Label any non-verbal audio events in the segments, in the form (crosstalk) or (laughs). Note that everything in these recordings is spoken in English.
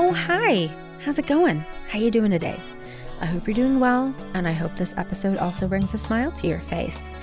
Oh, hi. How's it going? How you doing today? I hope you're doing well, and I hope this episode also brings a smile to your face.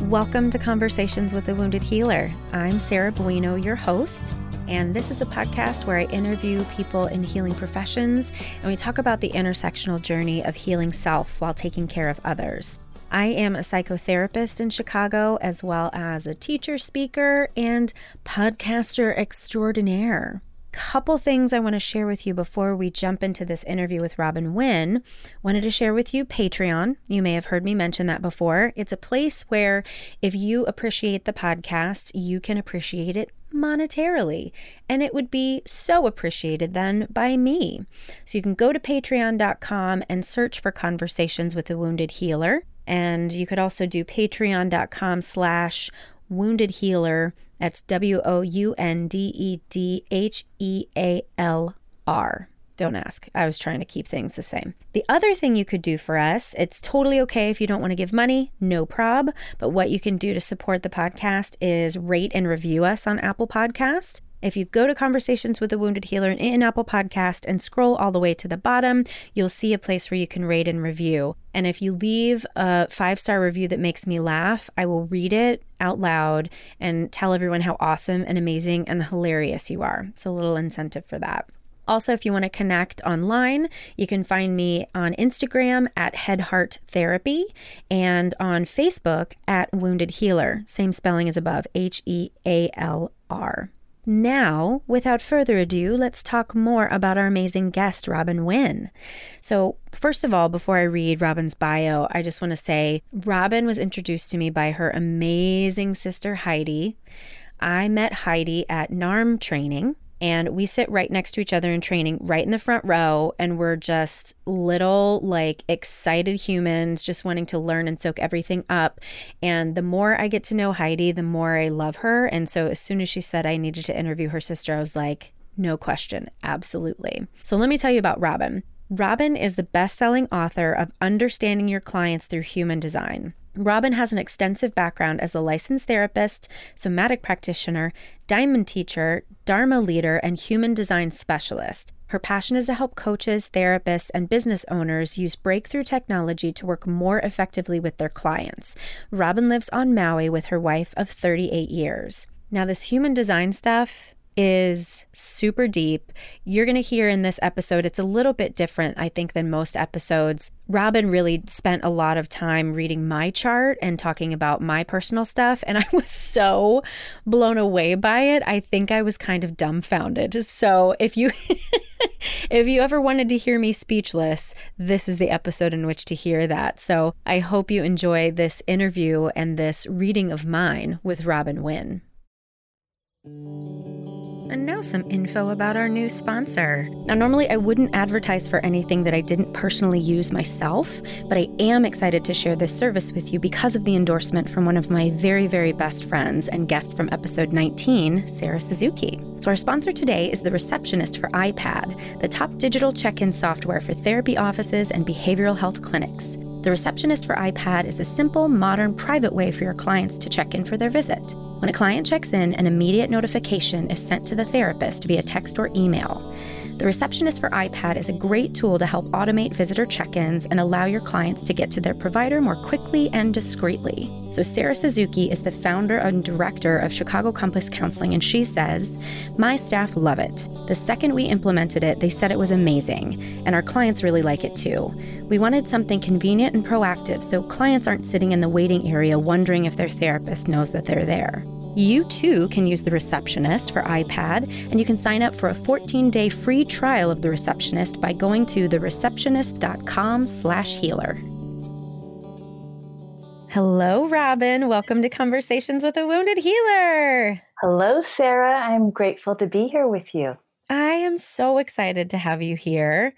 Welcome to Conversations with a Wounded Healer. I'm Sarah Buino, your host, and this is a podcast where I interview people in healing professions and we talk about the intersectional journey of healing self while taking care of others. I am a psychotherapist in Chicago, as well as a teacher, speaker, and podcaster extraordinaire couple things I want to share with you before we jump into this interview with Robin Winn. Wanted to share with you Patreon. You may have heard me mention that before. It's a place where if you appreciate the podcast, you can appreciate it monetarily. And it would be so appreciated then by me. So you can go to patreon.com and search for Conversations with a Wounded Healer. And you could also do patreon.com slash wounded healer that's W O U N D E D H E A L R. Don't ask. I was trying to keep things the same. The other thing you could do for us, it's totally okay if you don't want to give money, no prob. But what you can do to support the podcast is rate and review us on Apple Podcast. If you go to Conversations with a Wounded Healer in Apple Podcast and scroll all the way to the bottom, you'll see a place where you can rate and review. And if you leave a five star review that makes me laugh, I will read it out loud and tell everyone how awesome and amazing and hilarious you are. So, a little incentive for that. Also, if you want to connect online, you can find me on Instagram at Head Heart Therapy and on Facebook at Wounded Healer. Same spelling as above H E A L R. Now, without further ado, let's talk more about our amazing guest, Robin Winn. So, first of all, before I read Robin's bio, I just want to say Robin was introduced to me by her amazing sister, Heidi. I met Heidi at NARM training and we sit right next to each other in training right in the front row and we're just little like excited humans just wanting to learn and soak everything up. And the more i get to know heidi the more i love her. And so as soon as she said i needed to interview her sister i was like no question absolutely. So let me tell you about robin. Robin is the best-selling author of understanding your clients through human design Robin has an extensive background as a licensed therapist, somatic practitioner, diamond teacher, Dharma leader, and human design specialist. Her passion is to help coaches, therapists, and business owners use breakthrough technology to work more effectively with their clients. Robin lives on Maui with her wife of 38 years. Now, this human design stuff, is super deep. You're going to hear in this episode, it's a little bit different, I think, than most episodes. Robin really spent a lot of time reading my chart and talking about my personal stuff. And (laughs) I was so blown away by it. I think I was kind of dumbfounded. So if you. (laughs) if you ever wanted to hear me speechless, this is the episode in which to hear that. So I hope you enjoy this interview and this reading of mine with Robin Winn. And now, some info about our new sponsor. Now, normally I wouldn't advertise for anything that I didn't personally use myself, but I am excited to share this service with you because of the endorsement from one of my very, very best friends and guest from episode 19, Sarah Suzuki. So, our sponsor today is the Receptionist for iPad, the top digital check in software for therapy offices and behavioral health clinics. The Receptionist for iPad is a simple, modern, private way for your clients to check in for their visit. When a client checks in, an immediate notification is sent to the therapist via text or email. The Receptionist for iPad is a great tool to help automate visitor check ins and allow your clients to get to their provider more quickly and discreetly. So, Sarah Suzuki is the founder and director of Chicago Compass Counseling, and she says, My staff love it. The second we implemented it, they said it was amazing, and our clients really like it too. We wanted something convenient and proactive so clients aren't sitting in the waiting area wondering if their therapist knows that they're there. You too can use the receptionist for iPad, and you can sign up for a 14-day free trial of the receptionist by going to thereceptionist.com slash healer. Hello, Robin. Welcome to Conversations with a Wounded Healer. Hello, Sarah. I'm grateful to be here with you. I am so excited to have you here.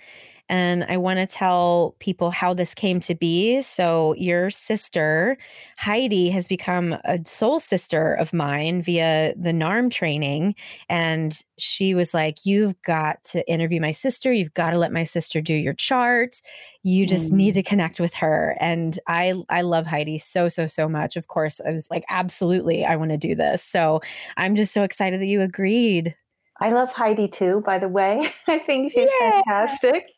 And I want to tell people how this came to be. So, your sister, Heidi, has become a soul sister of mine via the NARM training. And she was like, You've got to interview my sister. You've got to let my sister do your chart. You just mm. need to connect with her. And I, I love Heidi so, so, so much. Of course, I was like, Absolutely, I want to do this. So, I'm just so excited that you agreed. I love Heidi too, by the way. (laughs) I think she's yeah. fantastic.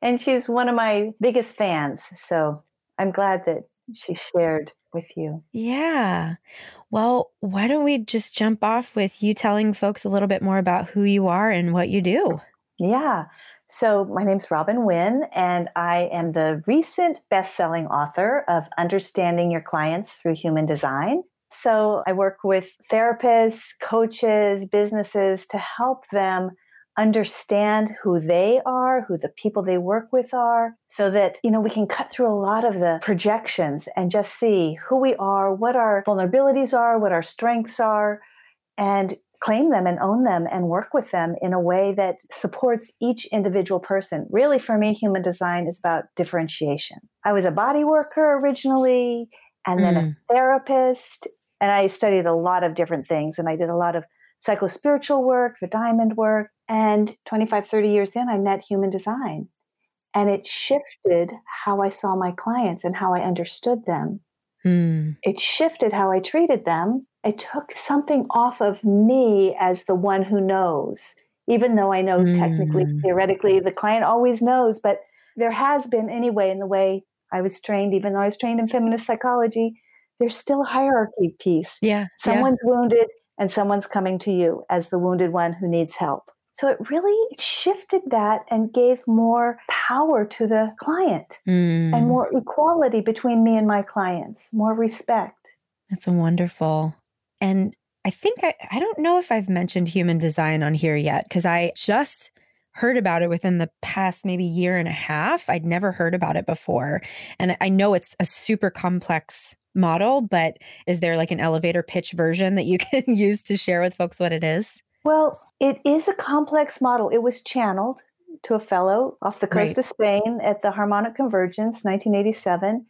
And she's one of my biggest fans. So I'm glad that she shared with you. Yeah. Well, why don't we just jump off with you telling folks a little bit more about who you are and what you do? Yeah. So, my name's Robin Winn, and I am the recent best selling author of Understanding Your Clients Through Human Design. So, I work with therapists, coaches, businesses to help them understand who they are, who the people they work with are, so that, you know, we can cut through a lot of the projections and just see who we are, what our vulnerabilities are, what our strengths are, and claim them and own them and work with them in a way that supports each individual person. Really, for me, human design is about differentiation. I was a body worker originally, and then mm. a therapist, and I studied a lot of different things, and I did a lot of psychospiritual work, the diamond work, and 25, 30 years in, I met human design. And it shifted how I saw my clients and how I understood them. Mm. It shifted how I treated them. It took something off of me as the one who knows, even though I know mm. technically, hmm. theoretically, the client always knows. But there has been, anyway, in the way I was trained, even though I was trained in feminist psychology, there's still a hierarchy piece. Yeah. Someone's yeah. wounded and someone's coming to you as the wounded one who needs help. So it really shifted that and gave more power to the client mm. and more equality between me and my clients, more respect. That's a wonderful. And I think I, I don't know if I've mentioned human design on here yet because I just heard about it within the past maybe year and a half. I'd never heard about it before. And I know it's a super complex model, but is there like an elevator pitch version that you (laughs) can use to share with folks what it is? Well, it is a complex model. It was channeled to a fellow off the coast right. of Spain at the Harmonic Convergence, 1987.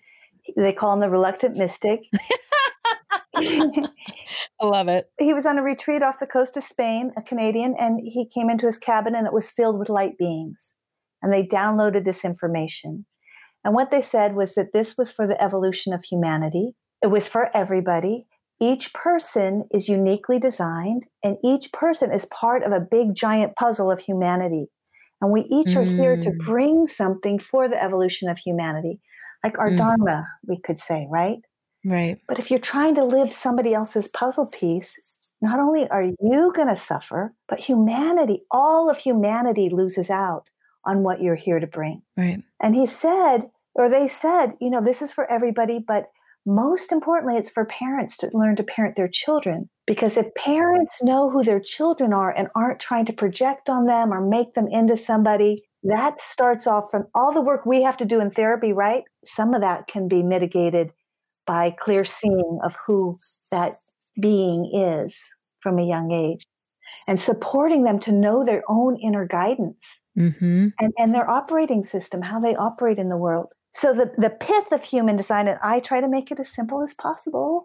They call him the Reluctant Mystic. (laughs) I love it. He was on a retreat off the coast of Spain, a Canadian, and he came into his cabin and it was filled with light beings. And they downloaded this information. And what they said was that this was for the evolution of humanity. It was for everybody. Each person is uniquely designed, and each person is part of a big giant puzzle of humanity. And we each mm. are here to mm. bring something for the evolution of humanity, like our mm. Dharma, we could say, right? Right. But if you're trying to live somebody else's puzzle piece, not only are you going to suffer, but humanity, all of humanity loses out on what you're here to bring. Right. And he said, or they said, you know, this is for everybody, but most importantly, it's for parents to learn to parent their children. Because if parents know who their children are and aren't trying to project on them or make them into somebody, that starts off from all the work we have to do in therapy, right? Some of that can be mitigated by clear seeing of who that being is from a young age and supporting them to know their own inner guidance mm-hmm. and, and their operating system, how they operate in the world. So the, the pith of human design, and I try to make it as simple as possible.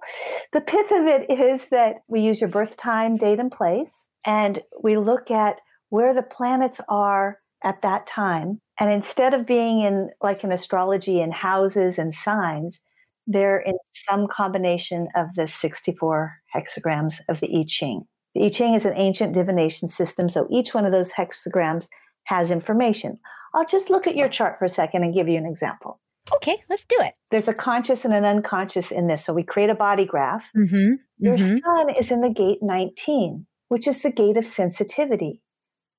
The pith of it is that we use your birth time, date, and place, and we look at where the planets are at that time. And instead of being in like in astrology in houses and signs, they're in some combination of the 64 hexagrams of the I Ching. The I Ching is an ancient divination system, so each one of those hexagrams has information. I'll just look at your chart for a second and give you an example. Okay, let's do it. There's a conscious and an unconscious in this. So we create a body graph. Mm-hmm, your mm-hmm. sun is in the gate 19, which is the gate of sensitivity.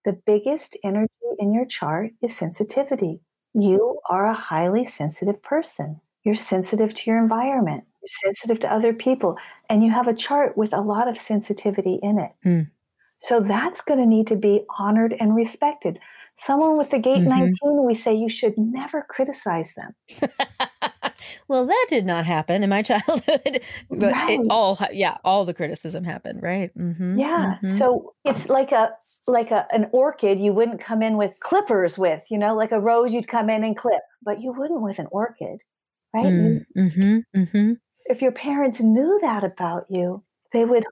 The biggest energy in your chart is sensitivity. You are a highly sensitive person. You're sensitive to your environment, you're sensitive to other people, and you have a chart with a lot of sensitivity in it. Mm. So that's going to need to be honored and respected. Someone with the gate mm-hmm. 19, we say you should never criticize them. (laughs) well, that did not happen in my (laughs) childhood. but right. it all, yeah, all the criticism happened, right? Mm-hmm. Yeah. Mm-hmm. So it's like a, like a, an orchid you wouldn't come in with clippers with, you know, like a rose you'd come in and clip, but you wouldn't with an orchid, right? Mm, mm-hmm. Mm-hmm. If your parents knew that about you, they would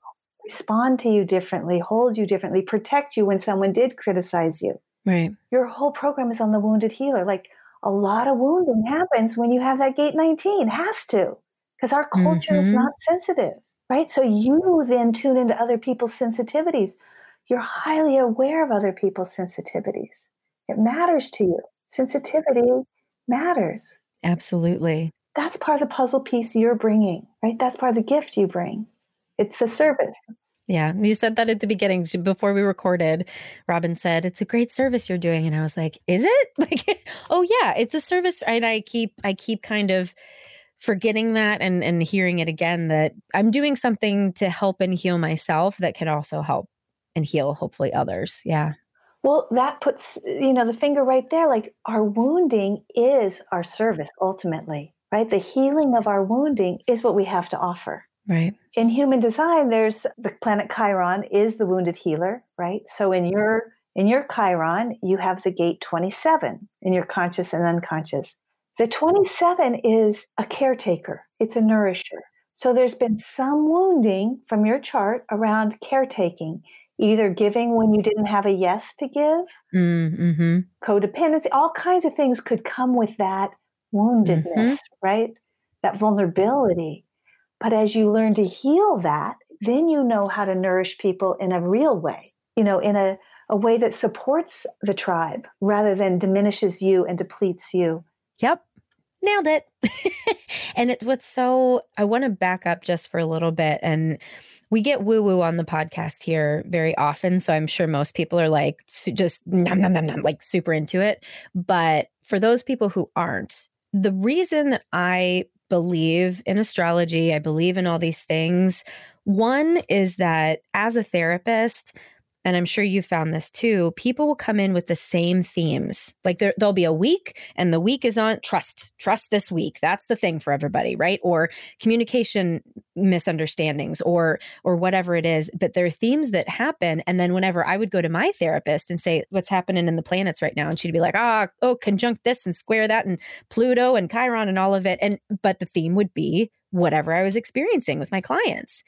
respond to you differently, hold you differently, protect you when someone did criticize you. Right. Your whole program is on the wounded healer. Like a lot of wounding happens when you have that gate 19, has to, because our culture mm-hmm. is not sensitive, right? So you then tune into other people's sensitivities. you're highly aware of other people's sensitivities. It matters to you. Sensitivity matters. Absolutely. That's part of the puzzle piece you're bringing, right? That's part of the gift you bring. It's a service. Yeah, you said that at the beginning before we recorded. Robin said, "It's a great service you're doing." And I was like, "Is it?" (laughs) Like, "Oh yeah, it's a service." And I keep I keep kind of forgetting that and and hearing it again that I'm doing something to help and heal myself that can also help and heal hopefully others. Yeah. Well, that puts you know the finger right there like our wounding is our service ultimately, right? The healing of our wounding is what we have to offer. Right. In human design there's the planet Chiron is the wounded healer, right? So in your in your Chiron, you have the gate 27 in your conscious and unconscious. The 27 is a caretaker, it's a nourisher. So there's been some wounding from your chart around caretaking, either giving when you didn't have a yes to give, mm-hmm. codependency, all kinds of things could come with that woundedness, mm-hmm. right? That vulnerability. But as you learn to heal that, then you know how to nourish people in a real way, you know, in a, a way that supports the tribe rather than diminishes you and depletes you. Yep. Nailed it. (laughs) and it's what's so, I want to back up just for a little bit. And we get woo woo on the podcast here very often. So I'm sure most people are like just nom, nom, nom, nom, like super into it. But for those people who aren't, the reason that I believe in astrology, I believe in all these things. One is that as a therapist, and I'm sure you found this too, people will come in with the same themes. Like there, there'll be a week, and the week is on trust, trust this week. That's the thing for everybody, right? Or communication misunderstandings, or or whatever it is. But there are themes that happen, and then whenever I would go to my therapist and say, "What's happening in the planets right now?" and she'd be like, "Ah, oh, conjunct this and square that, and Pluto and Chiron and all of it," and but the theme would be whatever I was experiencing with my clients,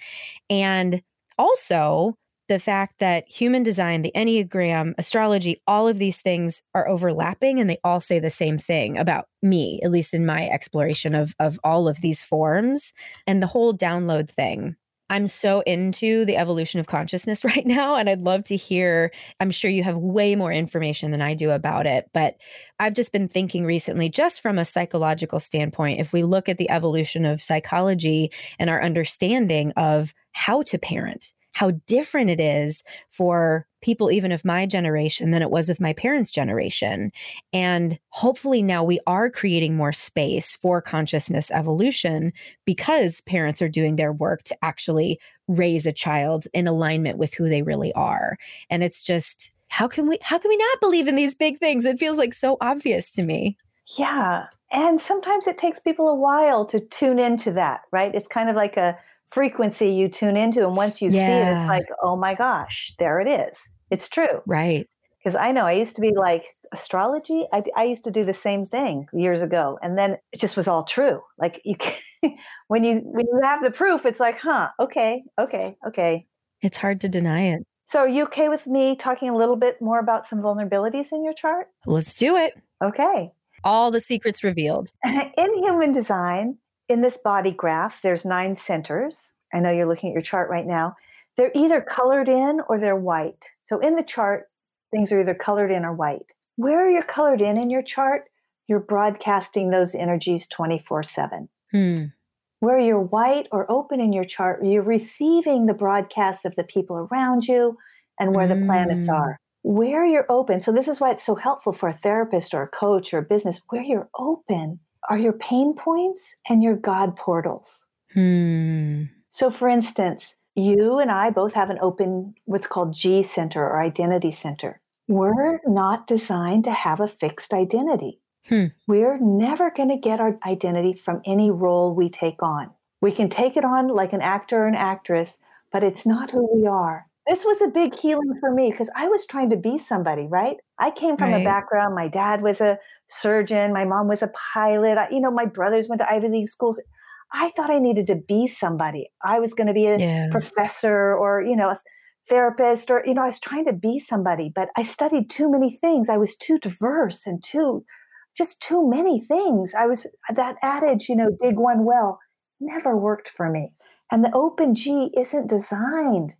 and also the fact that human design, the Enneagram, astrology, all of these things are overlapping and they all say the same thing about me, at least in my exploration of, of all of these forms and the whole download thing. I'm so into the evolution of consciousness (laughs) right now, and I'd love to hear. I'm sure you have way more information than I do about it, but I've just been thinking recently, just from a psychological standpoint, if we look at the evolution of psychology and our understanding of how to parent, how different it is for people even of my generation than it was of my parents' generation. And hopefully now we are creating more space for consciousness evolution because parents are doing their work to actually raise a child in alignment with who they really are. And it's just how can we how can we not believe in these big things? It feels like so obvious to me. Yeah. And sometimes it takes people a while to tune into that, right? It's kind of like a frequency you tune into. And once you yeah. see it, it's like, oh my gosh, there it is. It's true. Right. Because I know I used to be like, astrology, I, I used to do the same thing years ago. And then it just was all true. Like you (laughs) can, when you when you have the proof, it's like, huh, okay, okay, okay. It's hard to deny it. So are you okay with me talking a little bit more about some vulnerabilities in your chart? Let's do it. Okay. All the secrets revealed. (laughs) in human design, in this body graph, there's nine centers. I know you're looking at your chart right now. They're either colored in or they're white. So in the chart, things are either colored in or white. Where you're colored in in your chart, you're broadcasting those energies 24 7. Hmm. Where you're white or open in your chart, you're receiving the broadcasts of the people around you and where the planets hmm. are. Where you're open, so this is why it's so helpful for a therapist or a coach or a business, where you're open are your pain points and your God portals. Hmm. So, for instance, you and I both have an open, what's called G center or identity center. We're not designed to have a fixed identity. Hmm. We're never going to get our identity from any role we take on. We can take it on like an actor or an actress, but it's not who we are. This was a big healing for me because I was trying to be somebody, right? I came from right. a background, my dad was a surgeon. My mom was a pilot. I, you know, my brothers went to Ivy League schools. I thought I needed to be somebody. I was going to be a yeah. professor or, you know, a therapist or, you know, I was trying to be somebody, but I studied too many things. I was too diverse and too, just too many things. I was, that adage, you know, dig one well, never worked for me. And the Open G isn't designed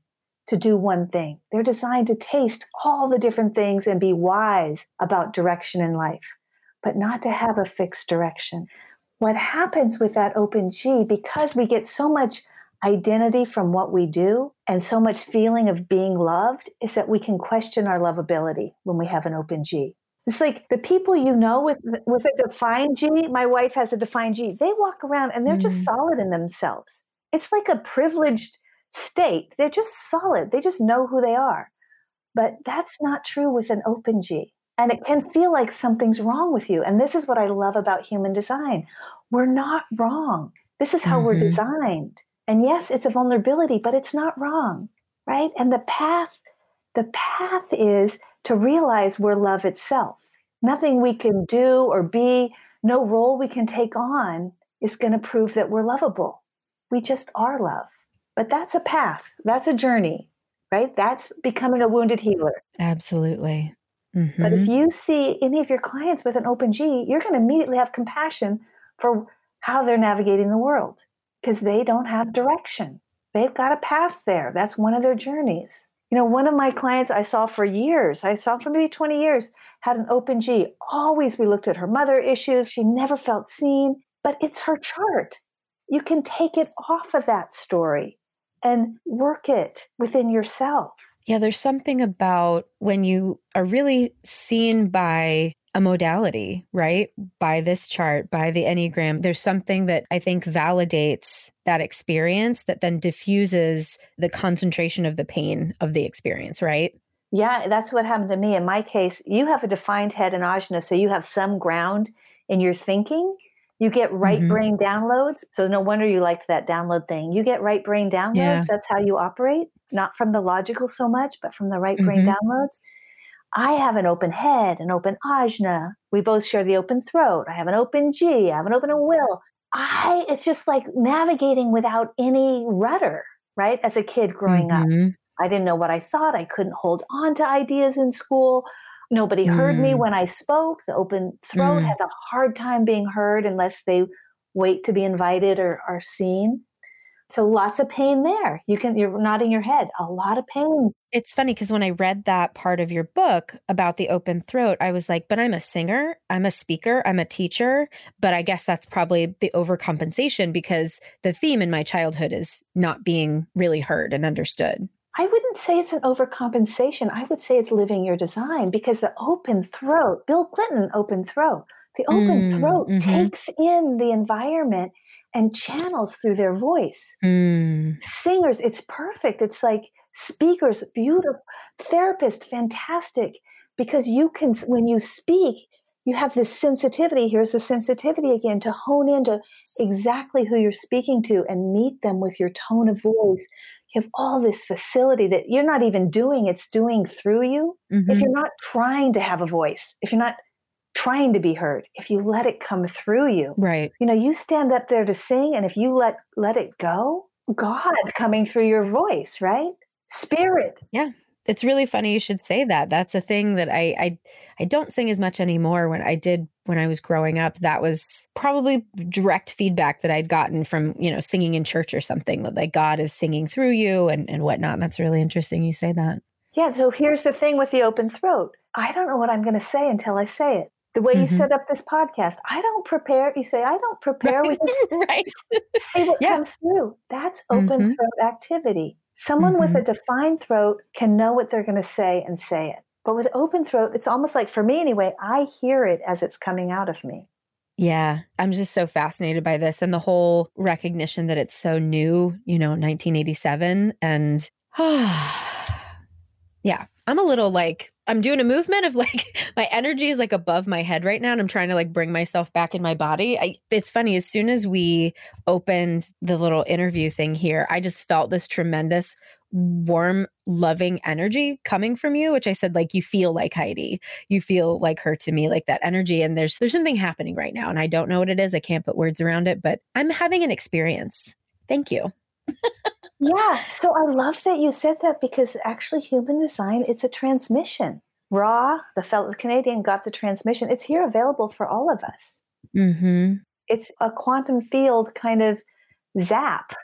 to do one thing. They're designed to taste all the different things and be wise about direction in life, but not to have a fixed direction. What happens with that open G, because we get so much identity from what we do and so much feeling of being loved, is that we can question our lovability when we have an open G. It's like the people you know with with a defined G. My wife has a defined G. They walk around and they're mm. just solid in themselves. It's like a privileged state. They're just solid. They just know who they are. But that's not true with an open G. And it can feel like something's wrong with you. And this is what I love about human design. We're not wrong. This is how mm-hmm. we're designed. And yes, it's a vulnerability, but it's not wrong, right? And the path, the path is to realize we're love itself. Nothing we can do or be, no role we can take on is going to prove that we're lovable. We just are love. But that's a path, that's a journey, right? That's becoming a wounded healer. Absolutely. Mm-hmm. But if mm-hmm. you see any of your clients with an open G, you're going to immediately have compassion for how they're navigating the world because they don't have direction. They've got a path there. That's one of their journeys. You know, one of my clients I saw for years, I saw for maybe 20 years, had an open G. Always we looked at her mother issues. She never felt seen, but it's her chart. You can take it off of that story and work it within yourself. Yeah, there's something about when you are really seen by a modality, right? By this chart, by the Enneagram, there's something that I think validates that experience that then diffuses the concentration of the pain of the experience, right? Yeah, that's what happened to me. In my case, you have a defined head and ajna, so you have some ground in your thinking you get right mm-hmm. brain downloads. So no wonder you liked that download thing. You get right brain downloads. Yeah. That's how you operate, not from the logical so much, but from the right mm-hmm. brain downloads. I have an open head, an open ajna. We both share the open throat. I have an open G. I have an open will. I it's just like navigating without any rudder, right? As a kid growing mm-hmm. up. I didn't know what I thought. I couldn't hold on to ideas in school. Nobody mm. heard me mm. when I spoke. The open throat mm. has a hard time being heard unless they wait to be invited or are seen. So lots of pain there. You can you're nodding your head. A lot of pain. It's funny because when I read that part of your book about the open throat, I was like, but I'm a singer, I'm a speaker, I'm a teacher, but I guess that's probably the overcompensation because the theme in my childhood is not being really heard and understood. I wouldn't say it's an overcompensation. I would say it's living your design because the open throat, Bill Clinton open throat, the open mm, throat mm-hmm. takes in the environment and channels through their voice. Mm. Singers, it's perfect. It's like speakers, beautiful, therapist, fantastic because you can when you speak, you have this sensitivity. Here's the sensitivity again to hone into exactly who you're speaking to and meet them with your tone of voice, you have all this facility that you're not even doing, it's doing through you. Mm-hmm. If you're not trying to have a voice, if you're not trying to be heard, if you let it come through you. Right. You know, you stand up there to sing and if you let let it go, God coming through your voice, right? Spirit. Yeah. It's really funny you should say that. That's a thing that I I I don't sing as much anymore. When I did when I was growing up, that was probably direct feedback that I'd gotten from, you know, singing in church or something that like God is singing through you and, and whatnot. And that's really interesting you say that. Yeah. So here's the thing with the open throat. I don't know what I'm going to say until I say it. The way mm-hmm. you set up this podcast, I don't prepare. You say, I don't (laughs) prepare. We just right. (laughs) see what yeah. comes through. That's open mm-hmm. throat activity. Someone mm-hmm. with a defined throat can know what they're going to say and say it. But with open throat, it's almost like, for me anyway, I hear it as it's coming out of me. Yeah, I'm just so fascinated by this and the whole recognition that it's so new, you know, 1987. And (sighs) yeah, I'm a little like, I'm doing a movement of like, (laughs) my energy is like above my head right now. And I'm trying to like bring myself back in my body. I, it's funny, as soon as we opened the little interview thing here, I just felt this tremendous warm, loving energy coming from you, which I said, like, you feel like Heidi. You feel like her to me, like that energy. And there's there's something happening right now. And I don't know what it is. I can't put words around it, but I'm having an experience. Thank you. (laughs) yeah. So I love that you said that because actually human design, it's a transmission. Ra, the fellow Canadian, got the transmission. It's here available for all of us. Mm-hmm. It's a quantum field kind of zap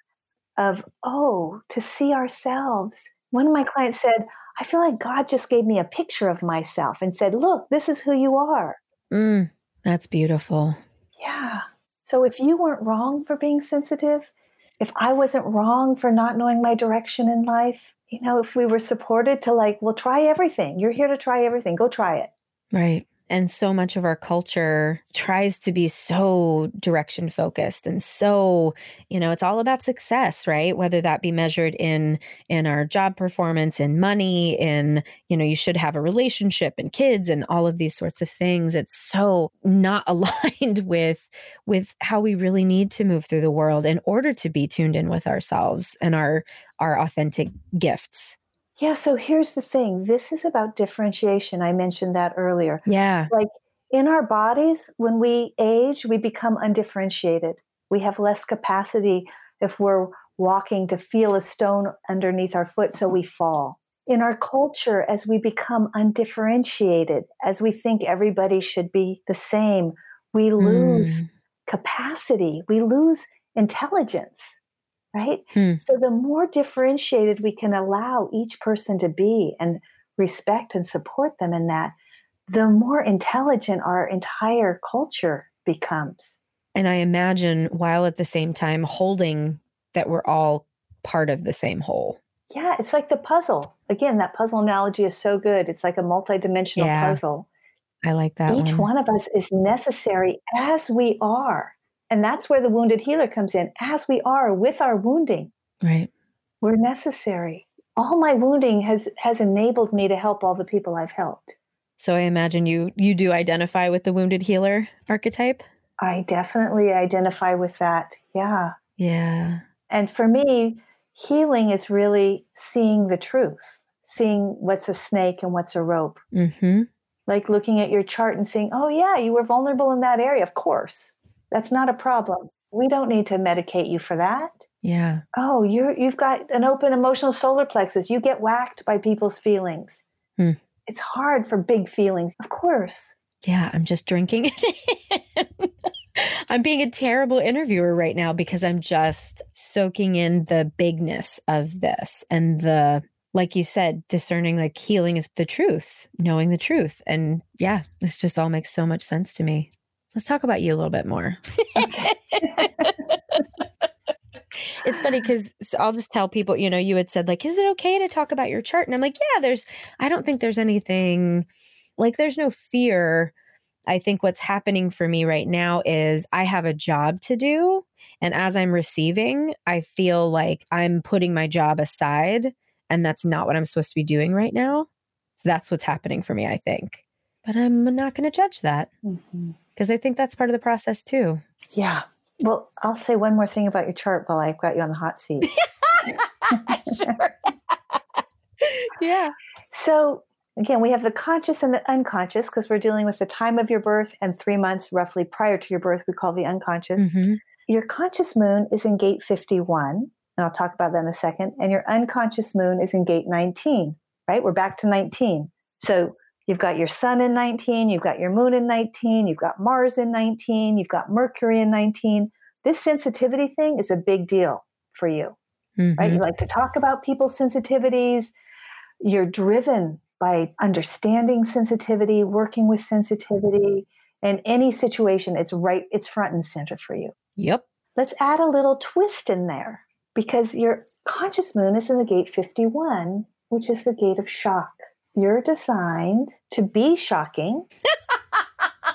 of, oh, to see ourselves One of my clients said, I feel like God just gave me a picture of myself and said, Look, this is who you are. Mm, that's beautiful. Yeah. So if you weren't wrong for being sensitive, if I wasn't wrong for not knowing my direction in life, you know, if we were supported to like, well, try everything. You're here to try everything. Go try it. Right and so much of our culture tries to be so direction focused and so you know it's all about success right? Whether that be measured in in our job performance in money in you know you should have a relationship and kids and all of these sorts of things. It's so not (laughs) aligned with with how we really need to move through the world in order to be tuned in with ourselves and our our authentic gifts yeah, so here's the thing. This is about differentiation. I mentioned that earlier. Yeah. Like in our bodies, when we age, we become undifferentiated. We have less capacity if we're walking to feel a stone underneath our foot, so we fall. In our culture, as we become undifferentiated, as we think everybody should be the same, we lose mm. capacity, we lose intelligence right? Hmm. So the more differentiated we can allow each person to be and respect and support them in that, the more intelligent our entire culture becomes. And I imagine while at the same time holding that we're all part of the same whole. Yeah, it's like the puzzle. Again, that puzzle analogy is so good. It's like a multidimensional yeah, puzzle. I like that. Each one. one of us is necessary as we are. And that's where the wounded healer comes in, as we are with our wounding. Right. We're necessary. All my wounding has has enabled me to help all the people I've helped. So I imagine you you do identify with the wounded healer archetype? I definitely identify with that. Yeah. Yeah. And for me, healing is really seeing the truth, seeing what's a snake and what's a rope. Mm-hmm. Like looking at your chart and saying, oh, yeah, you were vulnerable in that area. Of course. That's not a problem. We don't need to medicate you for that. Yeah. Oh, you're you've got an open emotional solar plexus. You get whacked by people's feelings. Hmm. It's hard for big feelings. Of course. Yeah, I'm just drinking (laughs) I'm being a terrible interviewer right now because I'm just soaking in the bigness of this and the like you said, discerning like healing is the truth, knowing the truth. And yeah, this just all makes so much sense to me. Let's talk about you a little bit more. (laughs) it's funny because I'll just tell people, you know, you had said, like, is it okay to talk about your chart? And I'm like, yeah, there's, I don't think there's anything, like, there's no fear. I think what's happening for me right now is I have a job to do. And as I'm receiving, I feel like I'm putting my job aside. And that's not what I'm supposed to be doing right now. So that's what's happening for me, I think. But I'm not going to judge that. Mm-hmm because I think that's part of the process too. Yeah. Well, I'll say one more thing about your chart while I've got you on the hot seat. (laughs) sure. (laughs) yeah. So, again, we have the conscious and the unconscious because we're dealing with the time of your birth and three months roughly prior to your birth, we call the unconscious. Mm-hmm. Your conscious moon is in gate 51, and I'll talk about that in a second. And your unconscious moon is in gate 19, right? We're back to 19. So, You've got your sun in 19, you've got your moon in 19, you've got Mars in 19, you've got Mercury in 19. This sensitivity thing is a big deal for you, mm-hmm. right? You like to talk about people's sensitivities. You're driven by understanding sensitivity, working with sensitivity. In any situation, it's right, it's front and center for you. Yep. Let's add a little twist in there because your conscious moon is in the gate 51, which is the gate of shock. You're designed to be shocking. (laughs)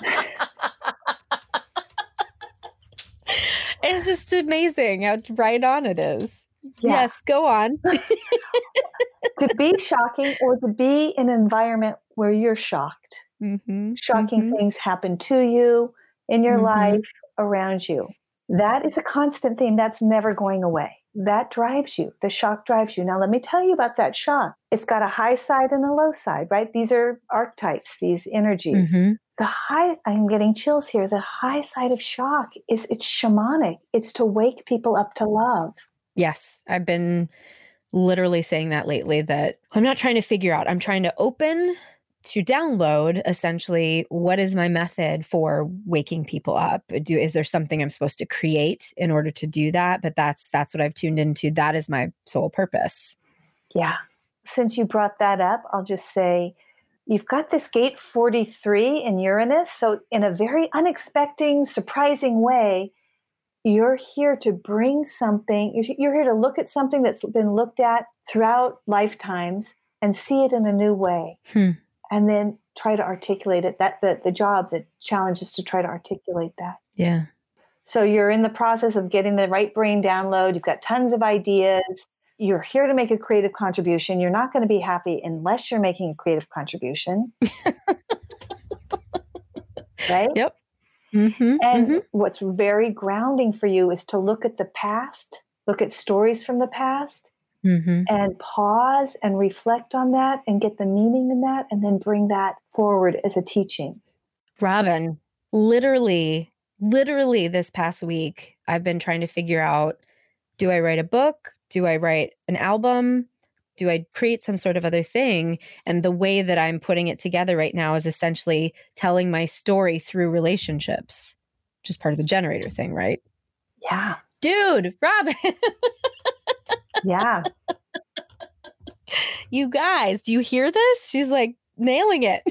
it's just amazing how right on it is. Yeah. Yes, go on. (laughs) (laughs) to be shocking or to be in an environment where you're shocked. Mm-hmm. Shocking mm-hmm. things happen to you in your mm-hmm. life around you. That is a constant theme that's never going away that drives you. The shock drives you. Now, let me tell you about that shock. It's got a high side and a low side, right? These are archetypes, these energies. Mm-hmm. The high, I'm getting chills here. The high side of shock is it's shamanic, it's to wake people up to love. Yes, I've been literally saying that lately that I'm not trying to figure out, I'm trying to open to download essentially what is my method for waking people up do is there something i'm supposed to create in order to do that but that's that's what i've tuned into that is my sole purpose yeah since you brought that up, I'll just say you've got this gate 43 in Uranus. So, in a very unexpected, surprising way, you're here to bring something, you're here to look at something that's been looked at throughout lifetimes and see it in a new way. Hmm. And then try to articulate it. That the, the job, the challenge is to try to articulate that. Yeah. So you're in the process of getting the right brain download. You've got tons of ideas. You're here to make a creative contribution. You're not going to be happy unless you're making a creative contribution. (laughs) right? Yep. Mm-hmm, and mm-hmm. what's very grounding for you is to look at the past, look at stories from the past, mm-hmm. and pause and reflect on that and get the meaning in that, and then bring that forward as a teaching. Robin, literally, literally this past week, I've been trying to figure out do I write a book? Do I write an album? Do I create some sort of other thing? And the way that I'm putting it together right now is essentially telling my story through relationships, which is part of the generator thing, right? Yeah. Dude, Robin. (laughs) yeah. You guys, do you hear this? She's like nailing it.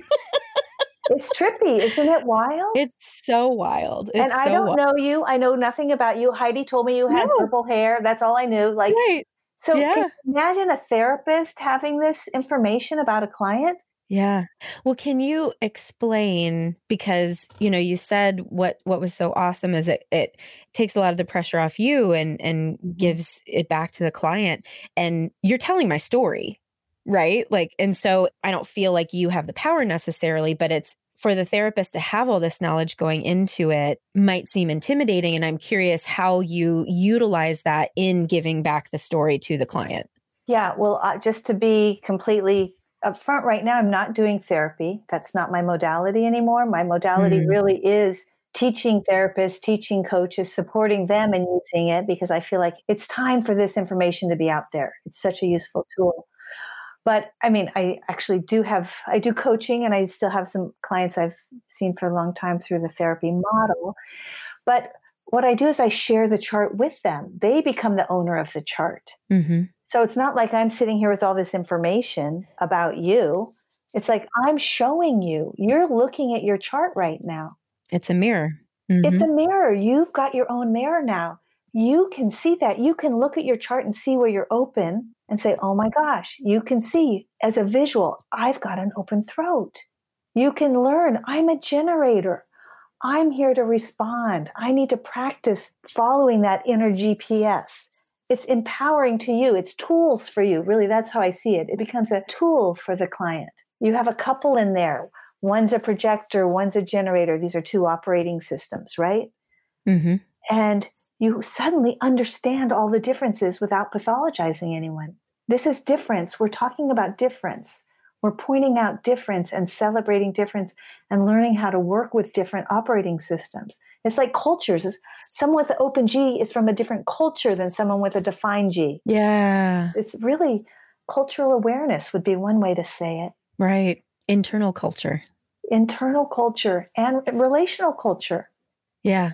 it's trippy, isn't it wild? It's so wild. It's and I so don't wild. know you. I know nothing about you. Heidi told me you had no. purple hair. That's all I knew. Like, right. so yeah. imagine a therapist having this information about a client. Yeah. Well, can you explain because, you know, you said what what was so awesome is it it takes a lot of the pressure off you and and mm-hmm. gives it back to the client and you're telling my story, right? Like and so I don't feel like you have the power necessarily, but it's for the therapist to have all this knowledge going into it might seem intimidating and I'm curious how you utilize that in giving back the story to the client. Yeah, well, uh, just to be completely up front right now i'm not doing therapy. That's not my modality anymore. My modality mm-hmm. really is teaching therapists teaching coaches supporting them and using it because i feel like it's time for this information to be out there. It's such a useful tool. But i mean i actually do have i do coaching and i still have some clients i've seen for a long time through the therapy model. But what i do is i share the chart with them. They become the owner of the chart. Mm-hmm. So it's not like I'm sitting here with all this information about you. It's like I'm showing you. You're looking at your chart right now. It's a mirror. Mm-hmm. It's a mirror. You've got your own mirror now. You can see that. You can look at your chart and see where you're open and say, oh my gosh, you can see as a visual, I've got an open throat. You can learn, I'm a generator. I'm here to respond. I need to practice following that inner GPS it's empowering to you. It's tools for you. Really that's how i see it. It becomes a tool for the client. You have a couple in there. One's a projector one's a generator. These are two operating systems right? Mm-hmm. and you suddenly understand all the differences without pathologizing anyone. This is difference. We're talking about difference we're pointing out difference and celebrating difference and learning how to work with different operating systems. It's like cultures. someone with an open G is from a different culture than someone with a defined G. Yeah. It's really cultural awareness would be one way to say it. Right. Internal culture. Internal culture and relational culture. Yeah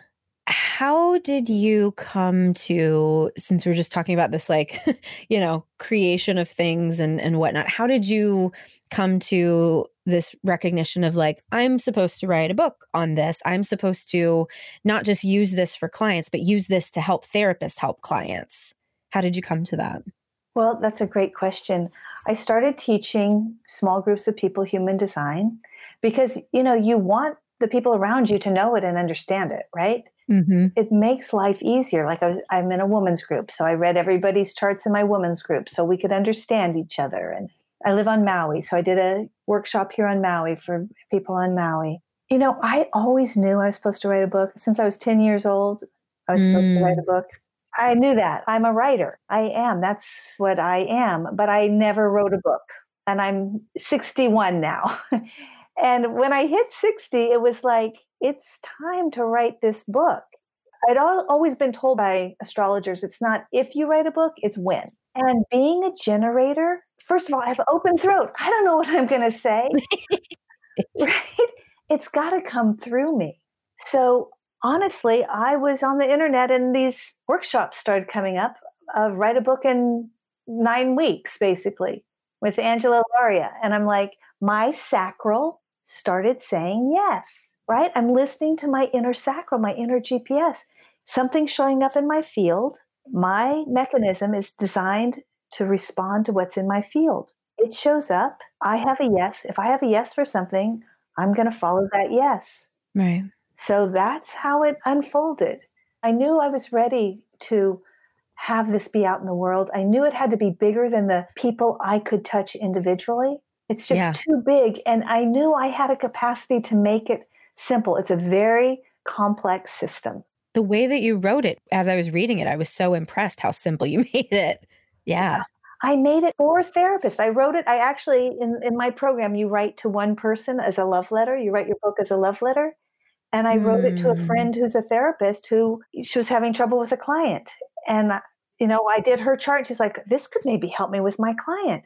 how did you come to since we are just talking about this like (laughs) you know creation of things and and whatnot how did you come to this recognition of like i'm supposed to write a book on this. I'm supposed to not just use this for clients but use this to help therapists help clients. How did you come to that? Well that's a great question. I started teaching small groups of people human design because you know you want the people around you to know it and understand it right Mm-hmm. It makes life easier. Like I am in a woman's group, so I read everybody's charts in my women's group so we could understand each other. And I live on Maui, so I did a workshop here on Maui for people on Maui. You know, I always knew I was supposed to write a book. Since I was 10 years old, I was mm. supposed to write a mm. book. I knew that. I'm a writer. I am. That's what I am. But I never wrote a book. And I'm 61 now. (laughs) and when I hit 60, it was like, it's time to write this book. I'd always been told by astrologers it's not if you write a book, it's when. And being a generator, first of all, I have open throat. I don't know what I'm going to say. (laughs) right? It's got to come through me. So honestly, I was on the internet and these workshops started coming up of write a book in nine weeks, basically with Angela Lauria. And I'm like, my sacral started saying yes, right? I'm listening to my inner sacral, my inner GPS. Something showing up in my field. My mechanism is designed to respond to what's in my field. It shows up. I have a yes. If I have a yes for something, I'm going to follow that yes. Right. So that's how it unfolded. I knew I was ready to have this be out in the world. I knew it had to be bigger than the people I could touch individually. It's just yeah. too big. And I knew I had a capacity to make it simple. It's a very complex system. The way that you wrote it, as I was reading it, I was so impressed how simple you (laughs) made it. Yeah. I made it for therapists. I wrote it. I actually, in, in my program, you write to one person as a love letter. You write your book as a love letter. And I mm. wrote it to a hmm. friend who's a therapist who she was having trouble with a client. And, you know, I did her chart. She's like, this could maybe help me with my client.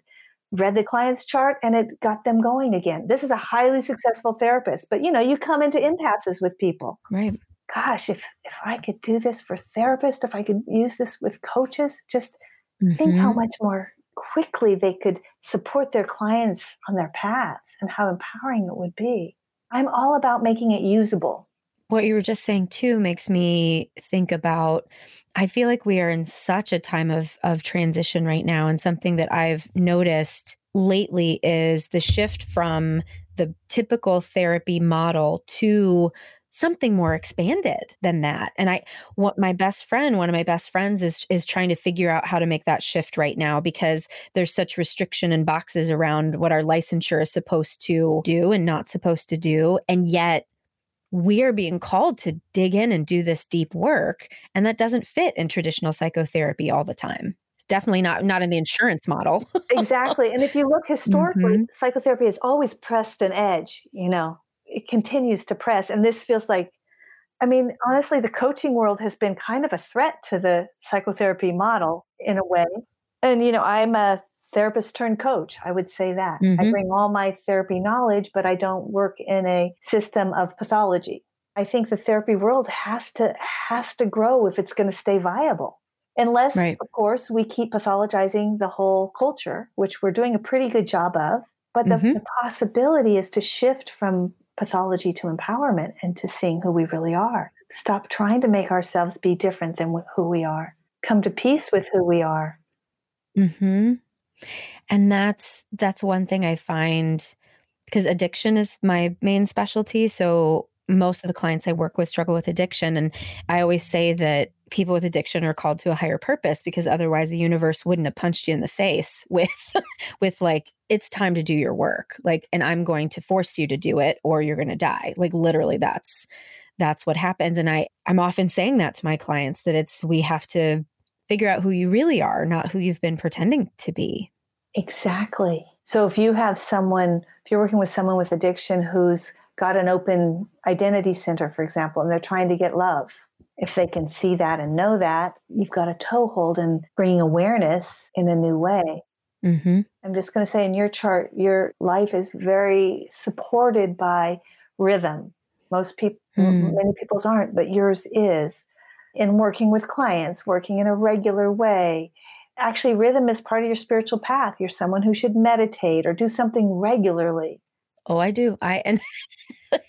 Read the client's chart and it got them going again. This is a highly successful therapist. But, you know, you come into impasses with people. Right. Gosh, if if I could do this for therapists, if I could use this with coaches, just mm-hmm. think how mm-hmm. much more quickly they could support their clients on their paths and how empowering it would be. I'm all about making it usable. What you were just saying too makes me think about I feel like we are in such a time of of transition right now and something that I've noticed lately is the shift from the typical therapy model to something more expanded than that and i what my best friend one of my best friends is is trying to figure out how to make that shift right now because there's such restriction and boxes around what our licensure is supposed to do and not supposed to do and yet we're being called to dig in and do this deep work and that doesn't fit in traditional psychotherapy all the time definitely not not in the insurance model exactly and if you look (laughs) historically mm-hmm. psychotherapy has always pressed an edge you know it continues to press. And this feels like, I mean, honestly, the coaching world has been kind of a threat to the psychotherapy model in a way. And, you know, I'm a therapist turned coach. I would say that. Mm-hmm. I bring all my therapy knowledge, but I don't work in a system of pathology. I think the therapy world has to has to grow if it's going to stay viable. Unless, right. of course, we keep pathologizing the whole culture, which we're doing a pretty good job of. But the, mm-hmm. the possibility is to shift from pathology to empowerment and to seeing who we really are. Stop trying to make ourselves be different than who we are. Come to peace with who we are. Hmm. And that's that's one thing I find because addiction is my main specialty. So most of the clients I work with struggle with addiction. And I always say that people with addiction are called to a higher purpose because otherwise the universe wouldn't have punched you in the face (laughs) with with like it's time to do your work like and i'm going to force you to do it or you're going to die like literally that's that's what happens and i i'm often saying that to my clients that it's we have to figure out who you really are not who you've been pretending to be exactly so if you have someone if you're working with someone with addiction who's got an open identity center, for example, and they're trying to get love. If they can see that and know that, you've got a toehold in bringing awareness in a new way. Mm-hmm. I'm just going to say in your chart, your life is very supported by rhythm. Most people, mm. many people's aren't, but yours is. In working with clients, working in a regular way. Actually, rhythm is part of your spiritual path. You're someone who should meditate or do something regularly. Oh, I do. I and (laughs)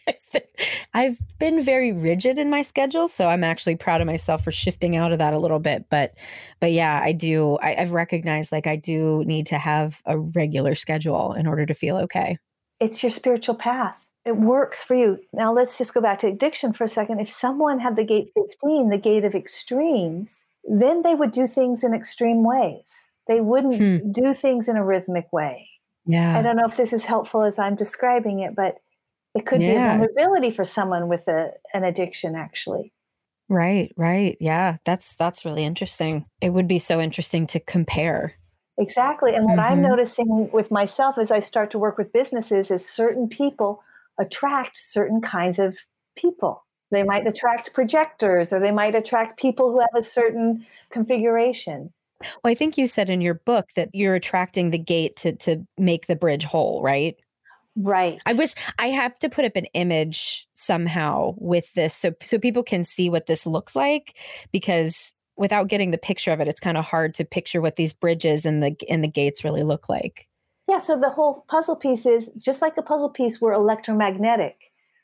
I've been very rigid in my schedule, so I'm actually proud of myself for shifting out of that a little bit. But, but yeah, I do. I, I've recognized like I do need to have a regular schedule in order to feel okay. It's your spiritual path. It works for you. Now let's just go back to addiction for a second. If someone had the gate 15, the gate of extremes, then they would do things in extreme ways. They wouldn't hmm. do things in a rhythmic way yeah. I don't know if this is helpful as I'm describing it, but it could yeah. be a vulnerability for someone with a, an addiction actually. Right, right. Yeah, that's that's really interesting. It would be so interesting to compare. Exactly. And what mm-hmm. I'm noticing with myself as I start to work with businesses is certain people attract certain kinds of people. They might attract projectors or they might attract people who have a certain configuration. Well, I think you said in your book that you're attracting the gate to to make the bridge whole, right? Right. I wish I have to put up an image somehow with this so so people can see what this looks like because without getting the picture of it it's kind of hard to picture what these bridges and the and the gates really look like. Yeah, so the whole puzzle piece is just like a puzzle piece, we're electromagnetic.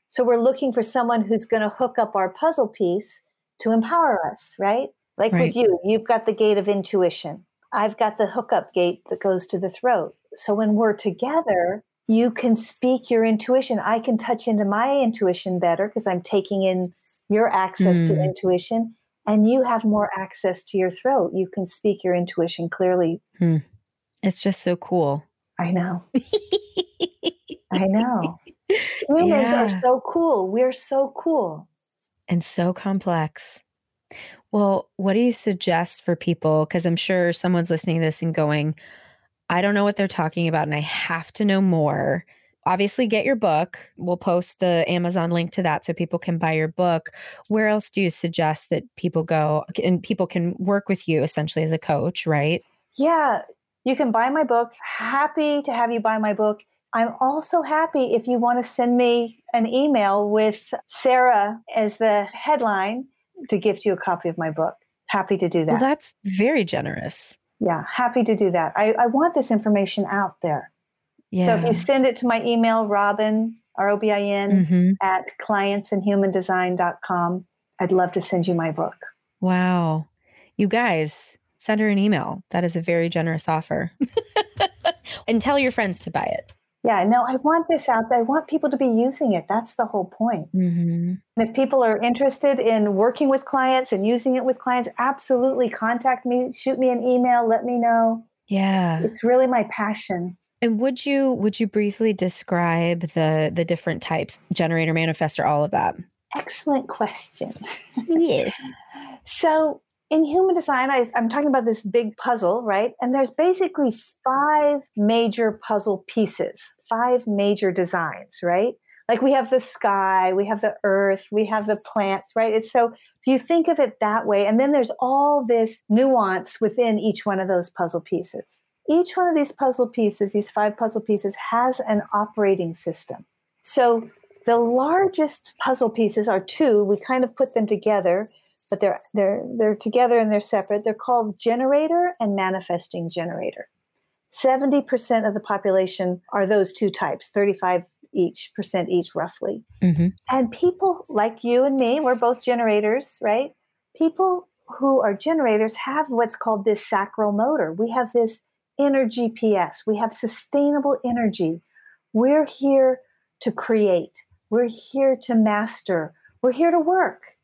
So we're looking for someone who's going to hook up our puzzle piece to empower us, right? Like Right. with you, you've got the gate of intuition. I've got the hookup gate that goes to the throat. So when we're together, you can speak your intuition. I can touch into my intuition better because I'm taking in your access to Mm. intuition, and you have more access to your throat. You can speak your intuition clearly. It's just so cool. I know. (laughs) I know. Humans are so cool. We're so cool. and so complex. Well, what do you suggest for people? Because I'm sure someone's listening to this and going, I don't know what they're talking about and I have to know more. Obviously, get your book. We'll post the Amazon link to that so people can buy your book. Where else do you suggest that people go and people can work with you essentially as a coach, right? Yeah, you can buy my book. Happy to have you buy my book. I'm also happy if you want to send me an email with Sarah as the headline to gift you a copy of my book. Happy to do that. Well, that's very generous. yeah, happy to do that. I, I want this information out there. Yeah. So if you send it to my email, Robin, R O B I N, Mhm. at clientsandhumandesign.com, I'd love to send you my book. Wow. You guys, send her an email. That is a very generous offer. (laughs) and tell your friends to buy it. Yeah, no, I want this out there. I want people to be using it. That's the whole point. hmm And if people are interested in working with clients and using it with clients, absolutely contact me, shoot me an email, let me know. Yeah. It's really my passion. And would you would you briefly describe the the different types, generator, manifestor, all of that? Excellent question. (laughs) Yes. So, in human design, I, I'm talking about this big puzzle, right? And there's basically five major puzzle pieces, five major designs, right? Like we have the sky, we have the earth, we have the plants, right? It's so if you think of it that way, and then there's all this nuance within each one of those puzzle pieces. Each one of these puzzle pieces, these five puzzle pieces, has an operating system. So the largest puzzle pieces are two. We kind of put them together, but they're they're they're together and they're separate. They're called generator and manifesting generator. 70% of the population are those two types, 35 each percent each roughly. hmm And people like you and me, we're both generators, right? People who are generators have what's called this sacral motor. We have this inner GPS. We have sustainable energy. We're here to create. We're here to master. We're here to work.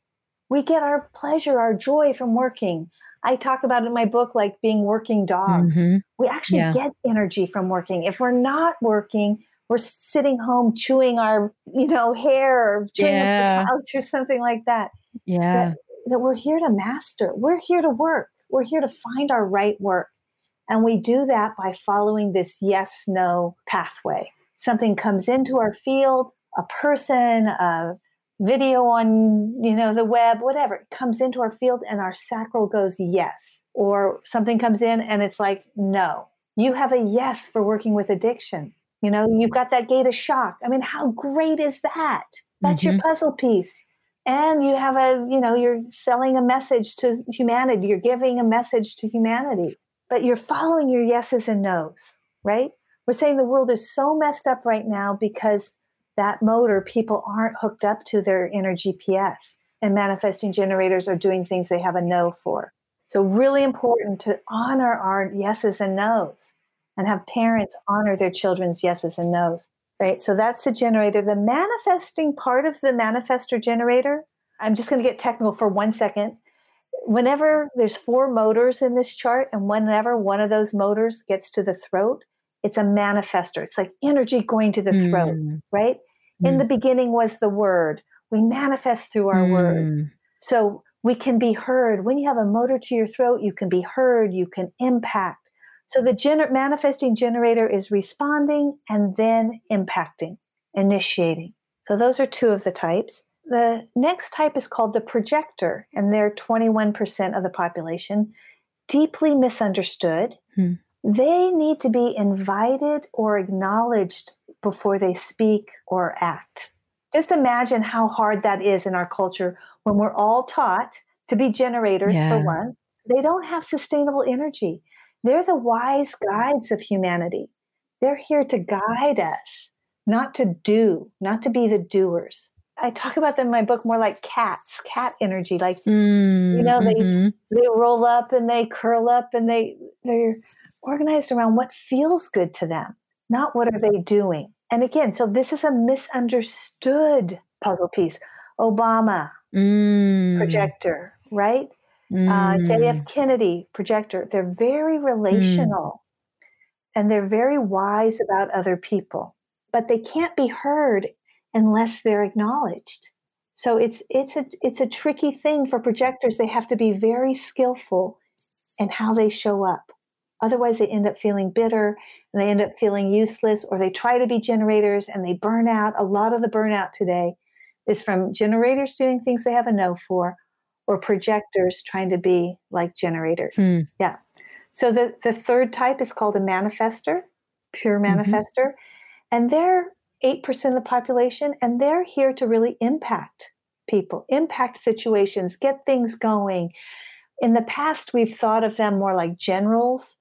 We get our pleasure, our joy from working. I talk about it in my book like being working dogs. Mhm. We actually Yeah. get energy from working. If we're not working, we're sitting home chewing our, you know, hair or chewing Yeah. couch or something like that. Yeah. That we're here to master. We're here to work. We're here to find our right work. And we do that by following this yes no pathway. Something comes into our field, a person, a video on, you know, the web, whatever, it comes into our field and our sacral goes yes. Or something comes in and it's like no. You have a yes for working with addiction. You know, you've got that gate of shock. I mean, how great is that? That's your mm-hmm. puzzle piece. And you have a, you know, you're selling a message to humanity. You're giving a message to humanity, but you're following your yeses and nos, right? We're saying the world is so messed up right now because that motor, people aren't hooked up to their inner GPS. And manifesting generators are doing things they have a no for. So, really important to honor our yeses and nos and have parents honor their children's yeses and nos right? So that's the generator. The manifesting part of the manifestor generator, I'm just going to get technical for one second. Whenever there's four motors in this chart, and whenever one of those motors gets to the throat, it's a manifestor. It's like energy going to the throat, Mm. right? In Mm. the beginning was the word. We manifest through our words. Mm. So we can be heard. When you have a motor to your throat, you can be heard, you can impact. So the gener- manifesting generator is responding and then impacting, initiating. So those are two of the types. The next type is called the projector, and they're 21% of the population, deeply misunderstood. Hmm. They need to be invited or acknowledged before they speak or act. Just imagine how hard that is in our culture when we're all taught to be generators Yeah. for one. They don't have sustainable energy. They're the wise guides of humanity. They're here to guide us, not to do, not to be the doers. I talk about them in my book more like cats, cat energy. Like mm, you know, they mm-hmm. they roll up and they curl up and they they're organized around what feels good to them, not what are they doing. And again, so this is a misunderstood puzzle piece. Obama, mm. projector, right? Mm. Uh, JF Kennedy, projector. They're very mm. relational and they're very wise about other people, but they can't be heard unless they're acknowledged. So it's it's a it's a tricky thing for projectors. They have to be very skillful in how they show up. Otherwise, they end up feeling bitter and they end up feeling useless, or they try to be generators and they burn out. A lot of the burnout today is from generators doing things they have a no for, or projectors trying to be like generators. Mm. Yeah. So the, the third type is called a manifestor, pure mm-hmm. manifestor. Mm-hmm. And they're 8% of the population, and they're here to really impact people, impact situations, get things going. In the past, we've thought of them more like generals.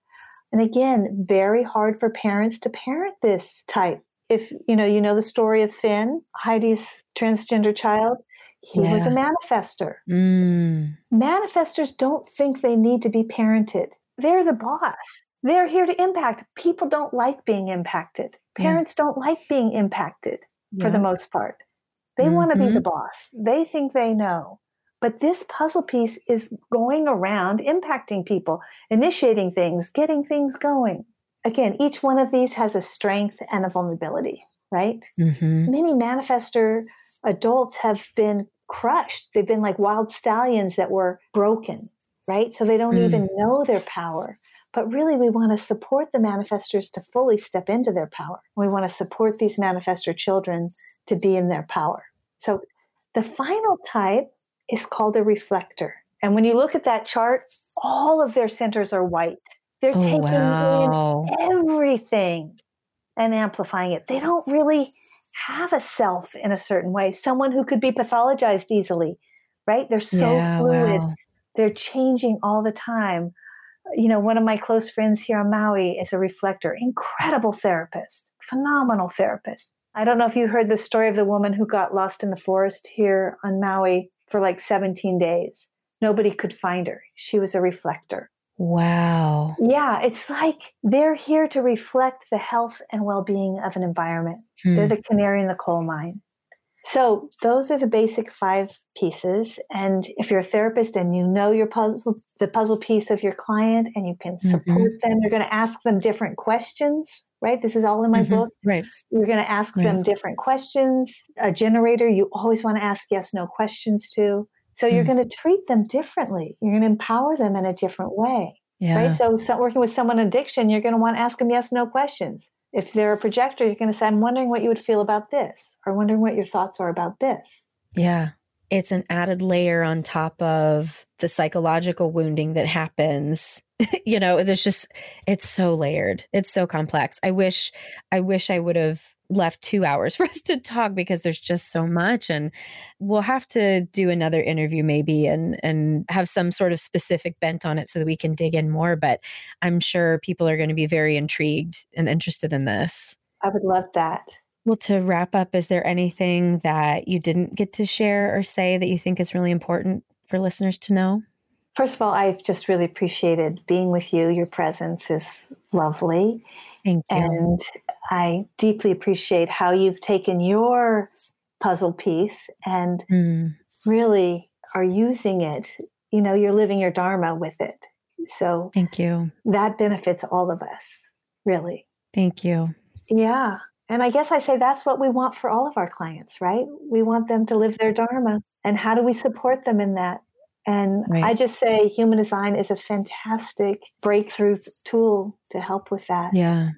And again, very hard for parents to parent this type. If you know, you know the story of Finn, Heidi's transgender child. He yeah. was a manifestor. Mm. Manifestors don't think they need to be parented. They're the boss. They're here to impact. People don't like being impacted. Parents yeah. don't like being impacted for yeah. the most part. They mm-hmm. want to be the mm-hmm. boss. They think they know. But this puzzle piece is going around impacting people, initiating things, getting things going. Again, each one of these has a strength and a vulnerability, right? Mm-hmm. Many manifestor adults have been crushed. They've been like wild stallions that were broken, right? So they don't mm. even know their power. But really, we want to support the manifestors to fully step into their power. We want to support these manifestor children to be in their power. So the final type is called a reflector. And when you look at that chart, all of their centers are white. They're oh, taking wow. in everything and amplifying it. They don't really have a self in a certain way, someone who could be pathologized easily, right? They're so yeah, fluid. Wow. They're changing all the time you know, one of my close friends here on Maui is a reflector, incredible therapist, phenomenal therapist. I don't know if you heard the story of the woman who got lost in the forest here on Maui for like 17 days. Nobody could find her. She was a reflector. Wow. Yeah, it's like they're here to reflect the health and well being of an environment. Hmm. They're the canary in the coal mine. So those are the basic five pieces. And if you're a therapist and you know your puzzle, the puzzle piece of your client, and you can support mm-hmm. them, you're going to ask them different questions. Right. This is all in my mm-hmm. book. Right. You're going to ask right. them different questions. A generator, you always want to ask yes, no questions to. So you're mm. going to treat them differently. You're going to empower them in a different way. Yeah. Right. So, so working with someone addiction, you're going to want to ask them yes, no questions if they're a projector, you're going to say, I'm wondering what you would feel about this, or wondering what your thoughts are about this. Yeah. It's an added layer on top of the psychological wounding that happens. (laughs) you know, there's just, it's so layered. It's so complex. I wish, I wish I would have left two hours (laughs) for us to talk because there's just so much and we'll have to do another interview maybe and and have some sort of specific bent on it so that we can dig in more but i'm sure people are going to be very intrigued and interested in this i would love that well to wrap up is there anything that you didn't get to share or say that you think is really important for listeners to know First of all, I've just really appreciated being with you. Your presence is lovely. Thank you. And I deeply appreciate how you've taken your puzzle piece and mm. really are using it. You know, you're living your Dharma with it. So thank you. That benefits all of us, really. Thank you. Yeah. And I guess I say that's what we want for all of our clients, right? We want them to live their Dharma. And how do we support them in that? And right. I just say human design is a fantastic breakthrough tool to help with that. Yeah.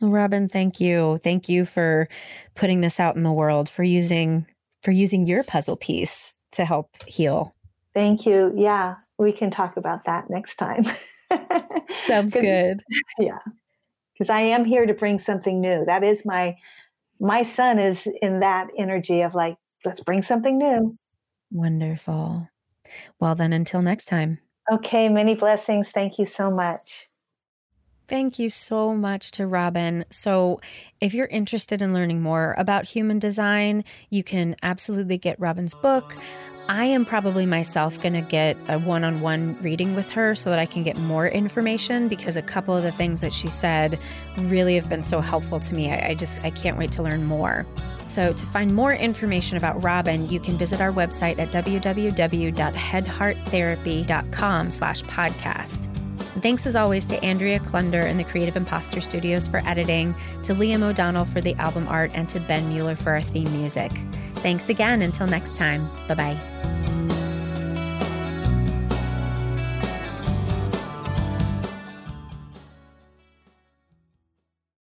Well, Robin, thank you. Thank you for putting this out in the world, for using for using your puzzle piece to help heal. Thank you. Yeah, we can talk about that next time. (laughs) Sounds good. Yeah. Cuz I am here to bring something new. That is my my sun is in that energy of like let's bring something new. Wonderful. Well, then until next time. Okay, many blessings. Thank you so much. Thank you so much to Robin. So, if you're interested in learning more about human design, you can absolutely get Robin's book. I am probably myself going to get a one on one reading with her so that I can get more information because a couple of the things that she said really have been so helpful to me. I, I, just, I can't wait to learn more. So, to find more information about Robin, you can visit our website at www.headhearttherapy.com slash podcast. Thanks as always to Andrea Klunder and the Creative Imposter Studios for editing, to Liam O'Donnell for the album art, and to Ben Mueller for our theme music. Thanks again. Until next time. Bye bye.